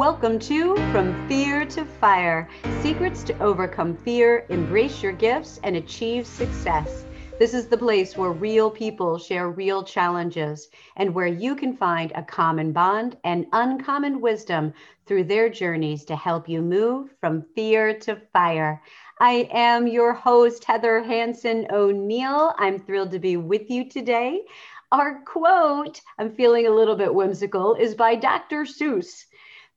Welcome to From Fear to Fire Secrets to Overcome Fear, Embrace Your Gifts, and Achieve Success. This is the place where real people share real challenges and where you can find a common bond and uncommon wisdom through their journeys to help you move from fear to fire. I am your host, Heather Hanson O'Neill. I'm thrilled to be with you today. Our quote, I'm feeling a little bit whimsical, is by Dr. Seuss.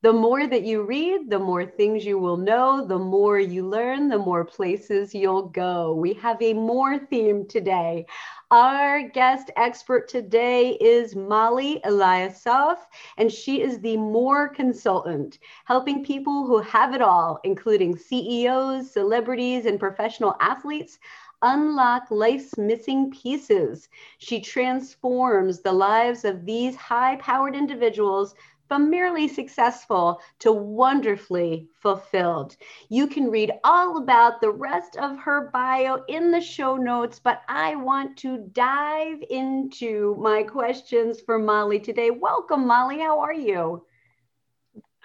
The more that you read, the more things you will know, the more you learn, the more places you'll go. We have a more theme today. Our guest expert today is Mollie Eliasoff, and she is the More Consultant, helping people who have it all, including CEOs, celebrities, and professional athletes, unlock life's missing pieces. She transforms the lives of these high powered individuals from merely successful to wonderfully fulfilled. You can read all about the rest of her bio in the show notes, but I want to dive into my questions for Mollie today. Welcome, Mollie. How are you?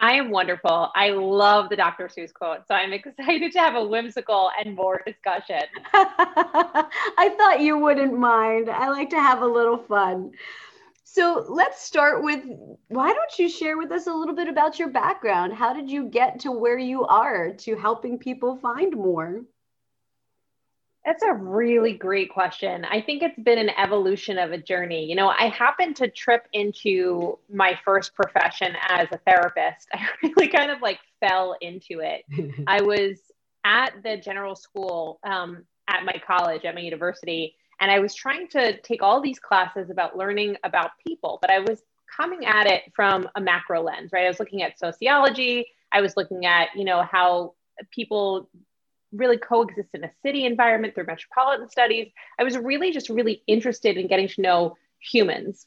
I am wonderful. I love the Dr. Seuss quote. So I'm excited to have a whimsical and more discussion. I thought you wouldn't mind. I like to have a little fun. So let's start with why don't you share with us a little bit about your background? How did you get to where you are to helping people find more? That's a really great question. I think it's been an evolution of a journey. You know, I happened to trip into my first profession as a therapist. I really kind of like fell into it. I was at the Gallatin school um, at my college, at my university, and I was trying to take all these classes about learning about people, but I was coming at it from a macro lens, right? I was looking at sociology. I was looking at, you know, how people really coexist in a city environment through metropolitan studies. I was really just really interested in getting to know humans.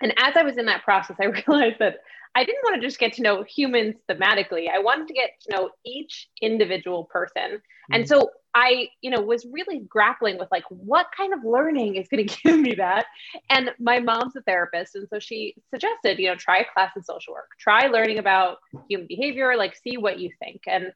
And as I was in that process, I realized that I didn't want to just get to know humans thematically. I wanted to get to know each individual person. Mm-hmm. And so I, you know, was really grappling with like what kind of learning is going to give me that. And my mom's a therapist, and so she suggested, you know, try a class in social work, try learning about human behavior, like see what you think. And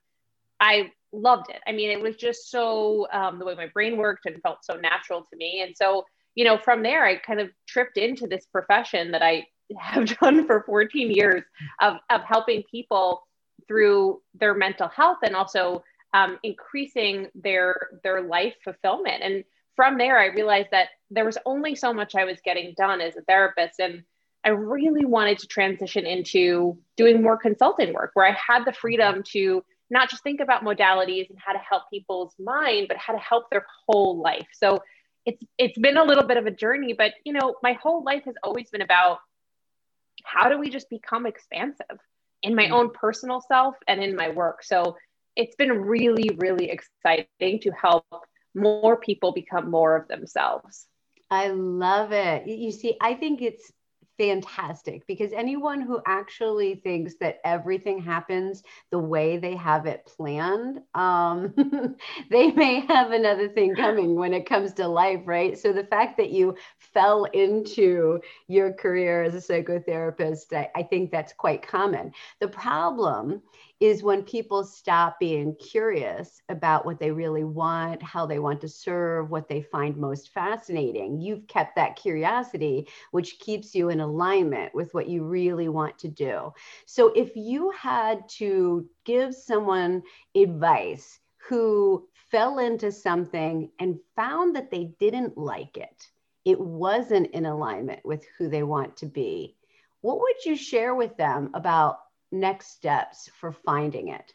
I loved it. I mean, it was just so um, the way my brain worked and felt so natural to me. And so, you know, from there, I kind of tripped into this profession that I have done for 14 years of, of helping people through their mental health and also um, increasing their their life fulfillment. And from there, I realized that there was only so much I was getting done as a therapist, and I really wanted to transition into doing more consulting work where I had the freedom to not just think about modalities and how to help people's mind, but how to help their whole life. So it's it's been a little bit of a journey, but you know, my whole life has always been about how do we just become expansive in my own personal self and in my work. So it's been really, really exciting to help more people become more of themselves. I love it. You see, I think it's fantastic because anyone who actually thinks that everything happens the way they have it planned, um, they may have another thing coming when it comes to life, right? So the fact that you fell into your career as a psychotherapist, I, I think that's quite common. The problem is when people stop being curious about what they really want, how they want to serve, what they find most fascinating. You've kept that curiosity, which keeps you in alignment with what you really want to do. So if you had to give someone advice who fell into something and found that they didn't like it, it wasn't in alignment with who they want to be, what would you share with them about next steps for finding it?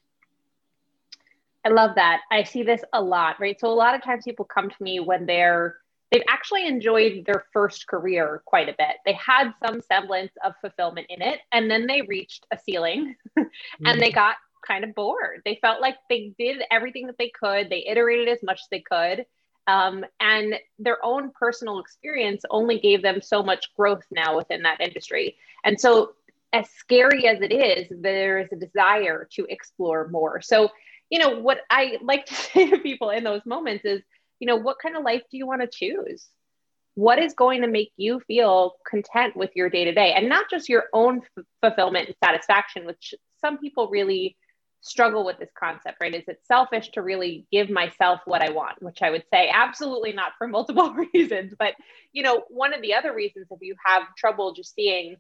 I love that. I see this a lot, right? So a lot of times people come to me when they're they've actually enjoyed their first career quite a bit. They had some semblance of fulfillment in it and then they reached a ceiling and they mm. got kind of bored. They felt like they did everything that they could. They iterated as much as they could. Um, and their own personal experience only gave them so much growth now within that industry. And so as scary as it is, there is a desire to explore more. So, you know, what I like to say to people in those moments is, you know, what kind of life do you want to choose? what is going to make you feel content with your day to day and not just your own f- fulfillment and satisfaction which some people really struggle with this concept right is it selfish to really give myself what i want which i would say absolutely not for multiple reasons but you know one of the other reasons if you have trouble just seeing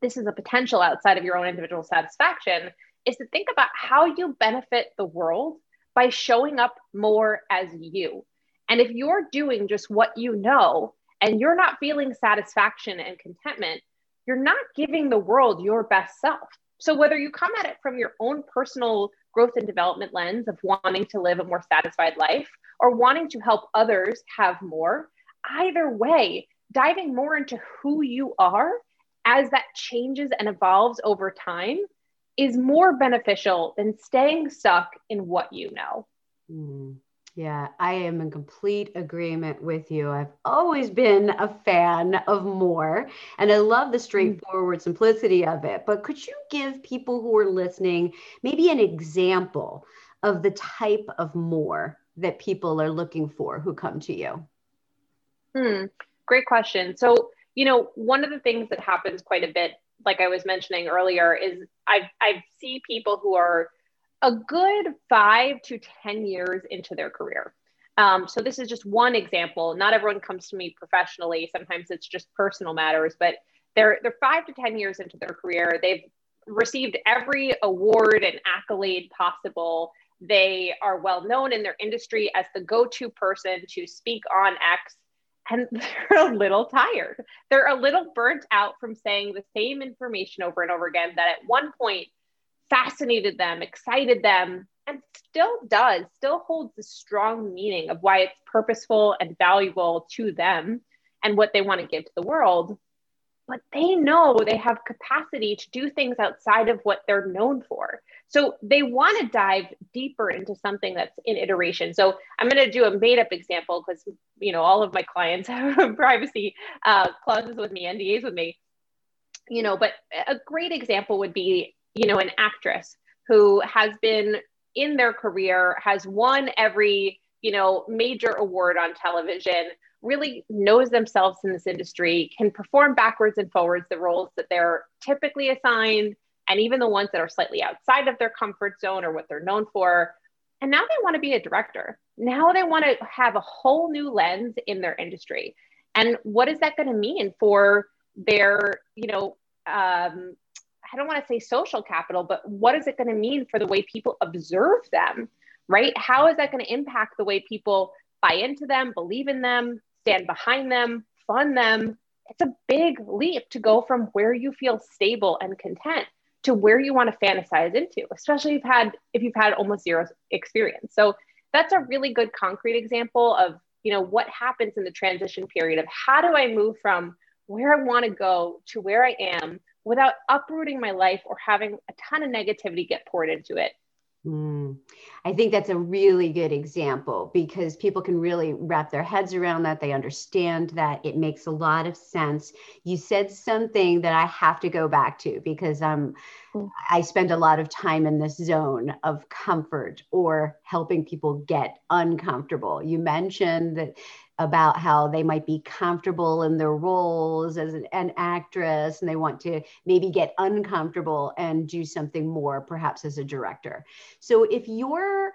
this is a potential outside of your own individual satisfaction is to think about how you benefit the world by showing up more as you and if you're doing just what you know and you're not feeling satisfaction and contentment, you're not giving the world your best self. So, whether you come at it from your own personal growth and development lens of wanting to live a more satisfied life or wanting to help others have more, either way, diving more into who you are as that changes and evolves over time is more beneficial than staying stuck in what you know. Mm. Yeah, I am in complete agreement with you. I've always been a fan of more, and I love the mm. straightforward simplicity of it. But could you give people who are listening maybe an example of the type of more that people are looking for who come to you? Hmm, great question. So, you know, one of the things that happens quite a bit, like I was mentioning earlier, is I I see people who are a good five to 10 years into their career. Um, so this is just one example. Not everyone comes to me professionally. Sometimes it's just personal matters, but they're they're five to 10 years into their career. They've received every award and accolade possible. They are well known in their industry as the go-to person to speak on X. And they're a little tired. They're a little burnt out from saying the same information over and over again that at one point fascinated them, excited them, and still does, still holds the strong meaning of why it's purposeful and valuable to them and what they want to give to the world. But they know they have capacity to do things outside of what they're known for. So they want to dive deeper into something that's in iteration. So I'm going to do a made up example because, you know, all of my clients have privacy uh, clauses with me, NDAs with me, you know, but a great example would be you know, an actress who has been in their career, has won every, you know, major award on television, really knows themselves in this industry, can perform backwards and forwards the roles that they're typically assigned, and even the ones that are slightly outside of their comfort zone or what they're known for. And now they want to be a director. Now they want to have a whole new lens in their industry. And what is that going to mean for their, you know, um, I don't want to say social capital, but what is it going to mean for the way people observe them, right? How is that going to impact the way people buy into them, believe in them, stand behind them, fund them? It's a big leap to go from where you feel stable and content to where you want to fantasize into, especially if you've had if you've had almost zero experience. So that's a really good concrete example of you know what happens in the transition period of how do I move from where I want to go to where I am without uprooting my life or having a ton of negativity get poured into it. Mm. I think that's a really good example because people can really wrap their heads around that. They understand that it makes a lot of sense. You said something that I have to go back to because um, mm. I spend a lot of time in this zone of comfort or helping people get uncomfortable. You mentioned that about how they might be comfortable in their roles as an, an, actress and they want to maybe get uncomfortable and do something more, perhaps as a director. So if your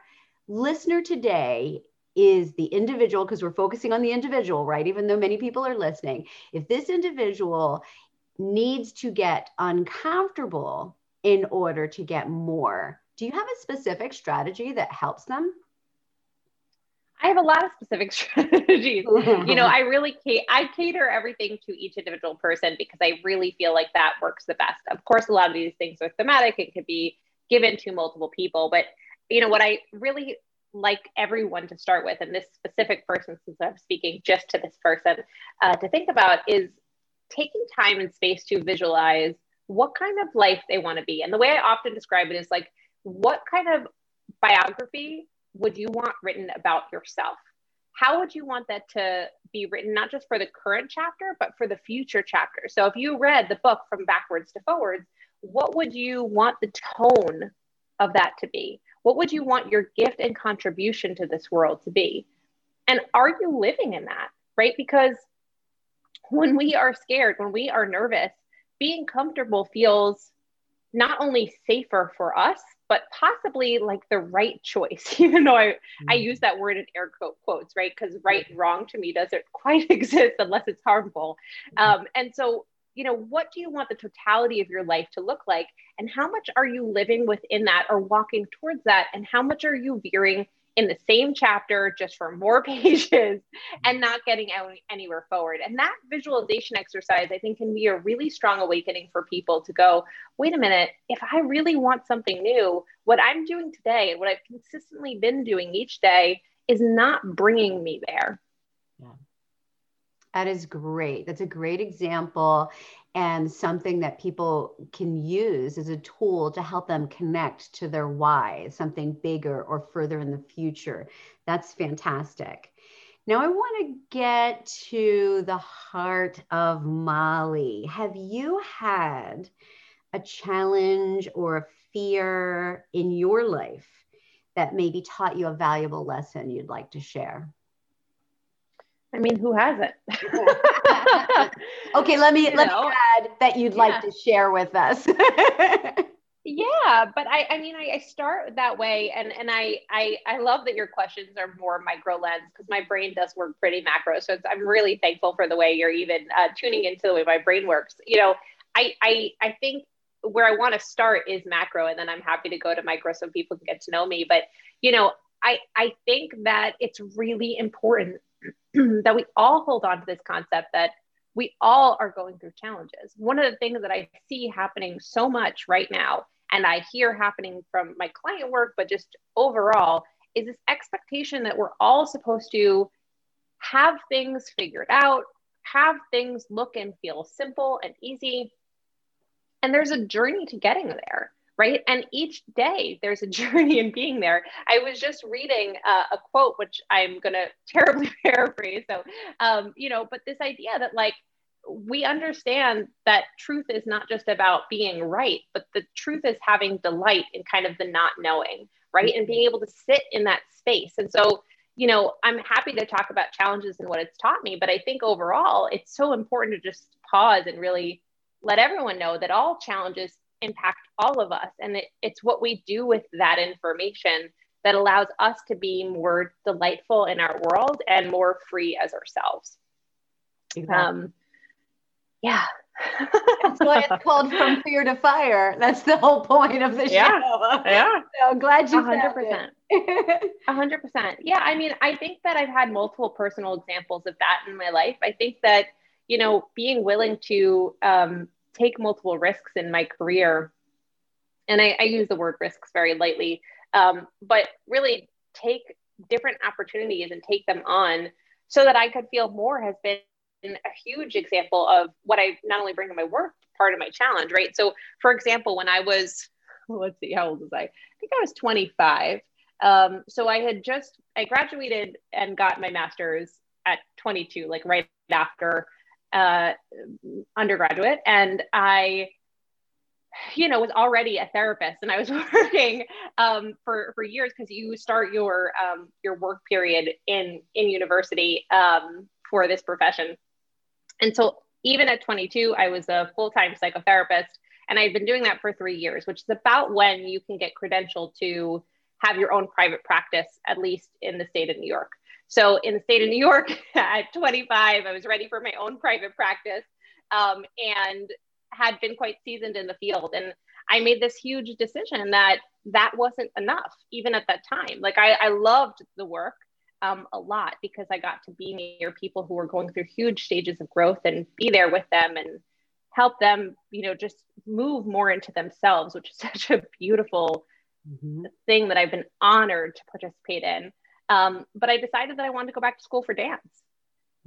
listener today is the individual, because we're focusing on the individual, right? Even though many people are listening, if this individual needs to get uncomfortable in order to get more, do you have a specific strategy that helps them? I have a lot of specific strategies. you know, I really I cater everything to each individual person because I really feel like that works the best. Of course, a lot of these things are thematic and could be given to multiple people, but you know what I really like everyone to start with, and this specific person, since I'm speaking just to this person, uh, to think about is taking time and space to visualize what kind of life they want to be. And the way I often describe it is like, what kind of biography would you want written about yourself? How would you want that to be written, not just for the current chapter, but for the future chapter? So if you read the book from backwards to forwards, what would you want the tone of that to be? What would you want your gift and contribution to this world to be? And are you living in that? Right? Because when we are scared, when we are nervous, being comfortable feels not only safer for us, but possibly like the right choice, even though I, mm-hmm. I use that word in air quotes, right? Because right wrong to me doesn't quite exist unless it's harmful. Mm-hmm. Um, and so, you know, what do you want the totality of your life to look like? And how much are you living within that or walking towards that? And how much are you veering in the same chapter just for more pages and not getting out anywhere forward. And that visualization exercise, I think, can be a really strong awakening for people to go, wait a minute, if I really want something new, what I'm doing today and what I've consistently been doing each day is not bringing me there. Yeah. That is great. That's a great example and something that people can use as a tool to help them connect to their why, something bigger or further in the future. That's fantastic. Now, I want to get to the heart of Mollie. Have you had a challenge or a fear in your life that maybe taught you a valuable lesson you'd like to share? I mean, who hasn't? okay, let me you let know. me add that you'd yeah. like to share with us. yeah, but I I mean I, I, start that way and and I, I I love that your questions are more micro lens because my brain does work pretty macro. So I'm really thankful for the way you're even uh, tuning into the way my brain works. You know, I I I think where I want to start is macro and then I'm happy to go to micro so people can get to know me. But you know, I I think that it's really important that we all hold on to this concept that we all are going through challenges. One of the things that I see happening so much right now, and I hear happening from my client work, but just overall, is this expectation that we're all supposed to have things figured out, have things look and feel simple and easy. And there's a journey to getting there right? And each day there's a journey in being there. I was just reading uh, a quote, which I'm going to terribly paraphrase. So, um, you know, but this idea that like we understand that truth is not just about being right, but the truth is having delight in kind of the not knowing, right? And being able to sit in that space. And so, you know, I'm happy to talk about challenges and what it's taught me, but I think overall it's so important to just pause and really let everyone know that all challenges impact all of us. And it, it's what we do with that information that allows us to be more delightful in our world and more free as ourselves. Exactly. Um, yeah. That's why it's called From Fear to Fire. That's the whole point of the show. Yeah. yeah. So glad you 100%. A hundred percent. Yeah. I mean, I think that I've had multiple personal examples of that in my life. I think that, you know, being willing to um, take multiple risks in my career. And I, I use the word risks very lightly, um, but really take different opportunities and take them on so that I could feel more has been a huge example of what I not only bring to my work, part of my challenge, right? So, for example, when I was, let's see, how old was I? I think I was 25. Um, so I had just, I graduated and got my master's at 22, like right after uh, undergraduate, and I, you know, was already a therapist, and I was working um, for for years because you start your um, your work period in in university um, for this profession, and so even at 22, I was a full time psychotherapist, and I've been doing that for three years, which is about when you can get credentialed to have your own private practice, at least in the state of New York. So in the state of New York at 25, I was ready for my own private practice um, and had been quite seasoned in the field. And I made this huge decision that that wasn't enough, even at that time. Like I, I loved the work um, a lot because I got to be near people who were going through huge stages of growth and be there with them and help them, you know, just move more into themselves, which is such a beautiful mm-hmm. thing that I've been honored to participate in. Um, but I decided that I wanted to go back to school for dance.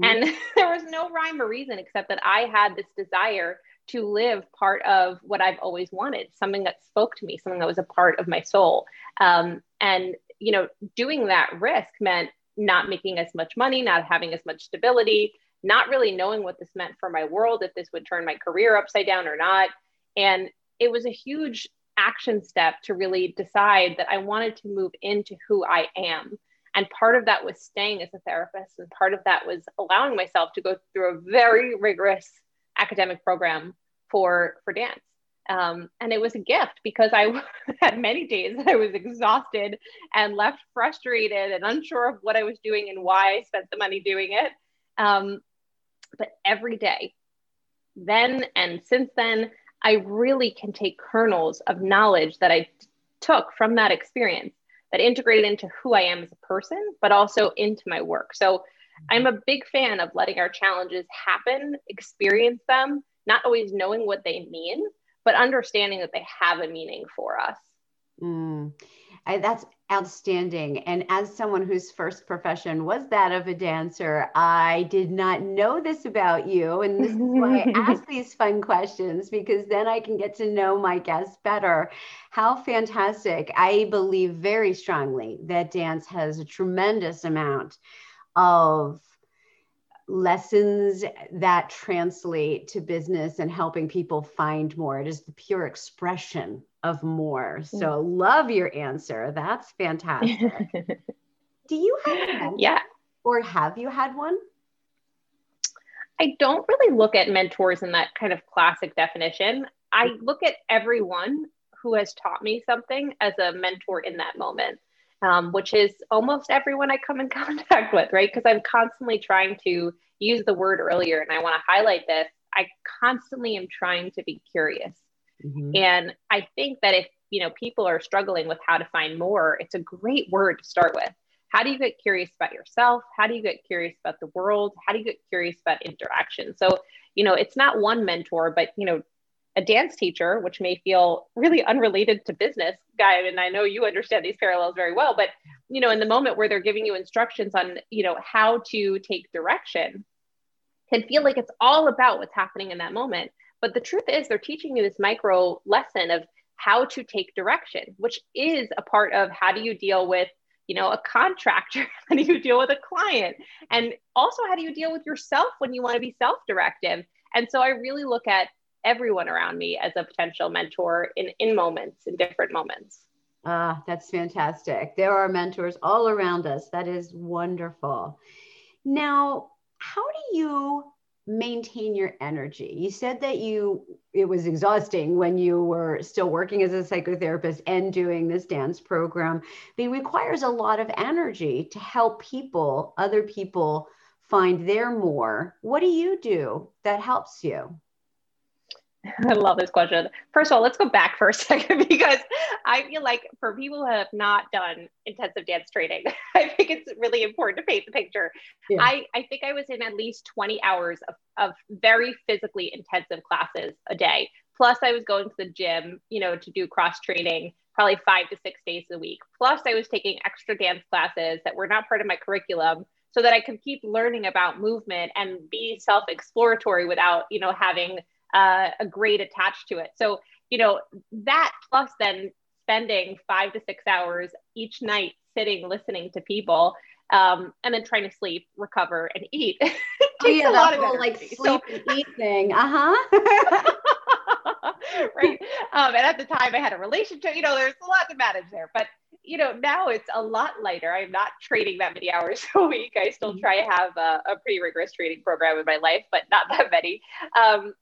Mm-hmm. And there was no rhyme or reason except that I had this desire to live part of what I've always wanted, something that spoke to me, something that was a part of my soul. Um, and, you know, doing that risk meant not making as much money, not having as much stability, not really knowing what this meant for my world, if this would turn my career upside down or not. And it was a huge action step to really decide that I wanted to move into who I am And part of that was staying as a therapist, and part of that was allowing myself to go through a very rigorous academic program for for dance. Um, and it was a gift because I had many days that I was exhausted and left frustrated and unsure of what I was doing and why I spent the money doing it. Um, but every day, then and since then, I really can take kernels of knowledge that I took from that experience that integrated into who I am as a person, but also into my work. So I'm a big fan of letting our challenges happen, experience them, not always knowing what they mean, but understanding that they have a meaning for us. Mm. I, that's outstanding. And as someone whose first profession was that of a dancer, I did not know this about you. And this is why I ask these fun questions because then I can get to know my guests better. How fantastic. I believe very strongly that dance has a tremendous amount of lessons that translate to business and helping people find more. It is the pure expression of more. Mm. So love your answer. That's fantastic. Do you have a Yeah. Or have you had one? I don't really look at mentors in that kind of classic definition. I look at everyone who has taught me something as a mentor in that moment um, which is almost everyone I come in contact with, right? Because I'm constantly trying to use the word earlier, and I want to highlight this. I constantly am trying to be curious. Mm-hmm. And I think that if you know people are struggling with how to find more, it's a great word to start with. How do you get curious about yourself? How do you get curious about the world? How do you get curious about interaction? So, you know, it's not one mentor, but you know, a dance teacher, which may feel really unrelated to business, guy, and I know you understand these parallels very well, but you know, in the moment where they're giving you instructions on, you know, how to take direction, can feel like it's all about what's happening in that moment. But the truth is, they're teaching you this micro lesson of how to take direction, which is a part of how do you deal with you know a contractor how do you deal with a client and also how do you deal with yourself when you want to be self-directive and so i really look at everyone around me as a potential mentor in, in moments, in different moments. Ah, that's fantastic. There are mentors all around us. That is wonderful. Now, how do you maintain your energy? You said that you it was exhausting when you were still working as a psychotherapist and doing this dance program. It requires a lot of energy to help people, other people find their more. What do you do that helps you? I love this question. First of all, let's go back for a second because I feel like for people who have not done intensive dance training, I think it's really important to paint the picture. Yeah. I, I think I was in at least 20 hours of, of very physically intensive classes a day. Plus, I was going to the gym, you know, to do cross training probably five to six days a week. Plus, I was taking extra dance classes that were not part of my curriculum so that I could keep learning about movement and be self exploratory without, you know, having uh, a grade attached to it. So, you know, that plus then spending five to six hours each night sitting, listening to people, um, and then trying to sleep, recover, and eat. oh, yeah, a lot whole, of like sleep so, and eat thing. Uh huh. right. Um, and at the time, I had a relationship. You know, there's a lot to manage there, but you know, now it's a lot lighter. I'm not training that many hours a week. I still mm-hmm. try to have a, a pretty rigorous training program in my life, but not that many. Um,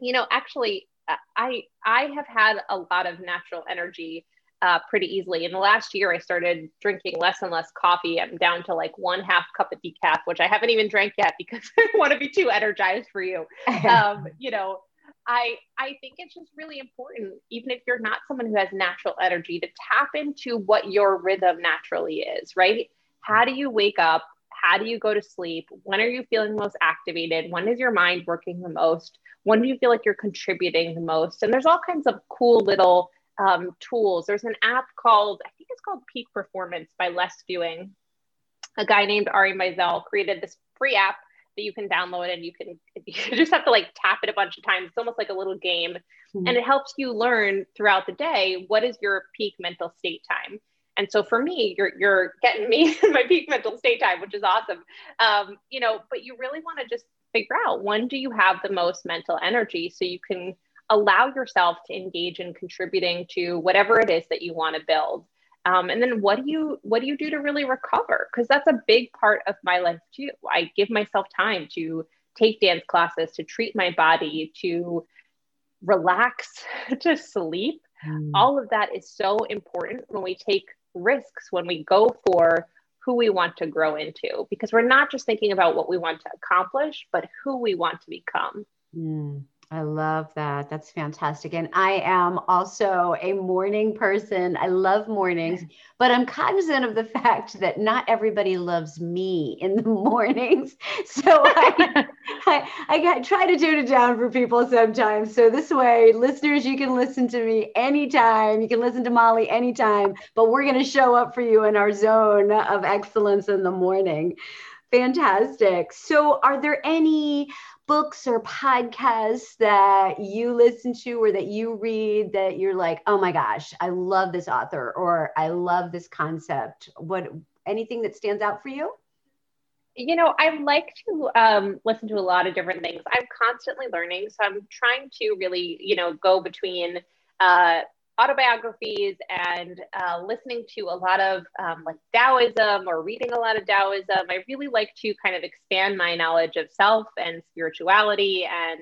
you know, actually, uh, I I have had a lot of natural energy uh, pretty easily. In the last year, I started drinking less and less coffee. I'm down to like one half cup of decaf, which I haven't even drank yet because I want to be too energized for you. Um, you know, I I think it's just really important, even if you're not someone who has natural energy, to tap into what your rhythm naturally is. Right? How do you wake up? How do you go to sleep? When are you feeling most activated? When is your mind working the most? When do you feel like you're contributing the most and there's all kinds of cool little um, tools there's an app called i think it's called peak performance by Less Doing. a guy named ari meisel created this free app that you can download and you can you just have to like tap it a bunch of times it's almost like a little game mm-hmm. and it helps you learn throughout the day what is your peak mental state time and so for me, you're you're getting me my peak mental state time, which is awesome. Um, you know, but you really want to just figure out when do you have the most mental energy so you can allow yourself to engage in contributing to whatever it is that you want to build Um, and then what do you what do you do to really recover? Because that's a big part of my life too. I give myself time to take dance classes, to treat my body, to relax, to sleep. Mm. All of that is so important when we take risks, when we go for who we want to grow into, because we're not just thinking about what we want to accomplish, but who we want to become. Mm. I love that. That's fantastic. And I am also a morning person. I love mornings, but I'm cognizant of the fact that not everybody loves me in the mornings. So I, I, I try to tune it down for people sometimes. So this way, listeners, you can listen to me anytime. You can listen to Mollie anytime, but we're going to show up for you in our zone of excellence in the morning. Fantastic. So, are there any books or podcasts that you listen to or that you read that you're like, oh my gosh, I love this author or I love this concept? What anything that stands out for you? You know, I like to um, listen to a lot of different things. I'm constantly learning, so I'm trying to really, you know, go between uh, autobiographies and uh, listening to a lot of um, like Taoism or reading a lot of Taoism. I really like to kind of expand my knowledge of self and spirituality and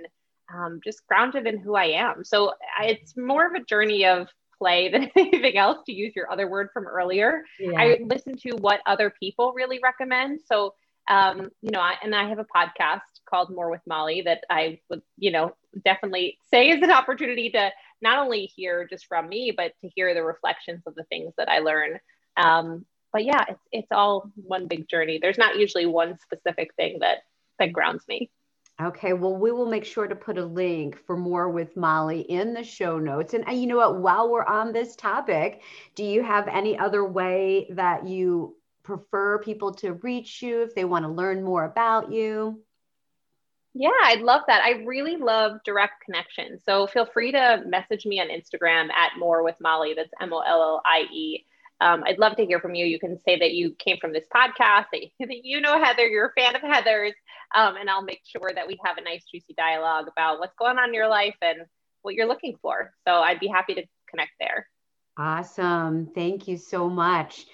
um, just grounded in who I am. So it's more of a journey of play than anything else, to use your other word from earlier. Yeah. I listen to what other people really recommend. So, um, you know, I, and I have a podcast called More with Mollie that I would, you know, definitely say is an opportunity to not only hear just from me, but to hear the reflections of the things that I learn. Um, but yeah, it's it's all one big journey. There's not usually one specific thing that that grounds me. Okay, well, we will make sure to put a link for more with Mollie in the show notes. And, and you know what, while we're on this topic, do you have any other way that you prefer people to reach you if they want to learn more about you? Yeah, I'd love that. I really love direct connection. So feel free to message me on Instagram at more with Mollie. That's M O L L I E. Um, I'd love to hear from you. You can say that you came from this podcast, that, you know Heather, you're a fan of Heather's, um, and I'll make sure that we have a nice, juicy dialogue about what's going on in your life and what you're looking for. So I'd be happy to connect there. Awesome. Thank you so much.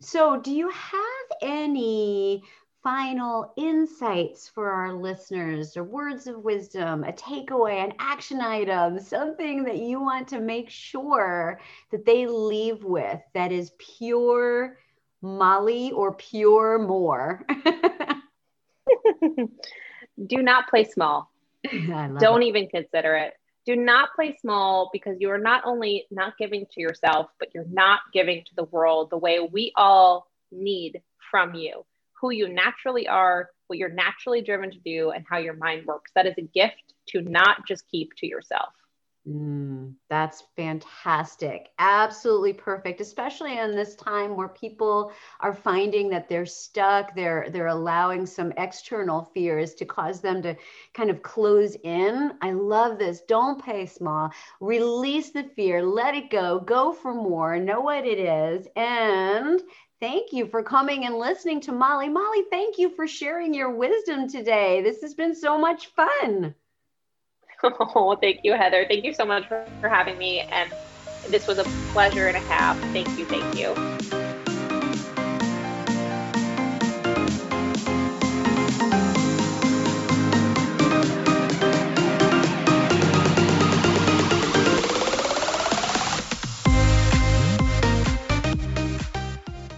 So, do you have any final insights for our listeners or words of wisdom, a takeaway, an action item, something that you want to make sure that they leave with that is pure Mollie or pure more? Do not play small. Don't it. even consider it. Do not play small because you are not only not giving to yourself, but you're not giving to the world the way we all need from you who you naturally are, what you're naturally driven to do, and how your mind works. That is a gift to not just keep to yourself. Mm, that's fantastic. Absolutely perfect, especially in this time where people are finding that they're stuck. They're they're allowing some external fears to cause them to kind of close in. I love this. Don't pay small. Release the fear. Let it go. Go for more. Know what it is and Thank you for coming and listening to Mollie. Mollie, thank you for sharing your wisdom today. This has been so much fun. Oh, thank you, Heather. Thank you so much for, for having me. And this was a pleasure and a half. Thank you. Thank you.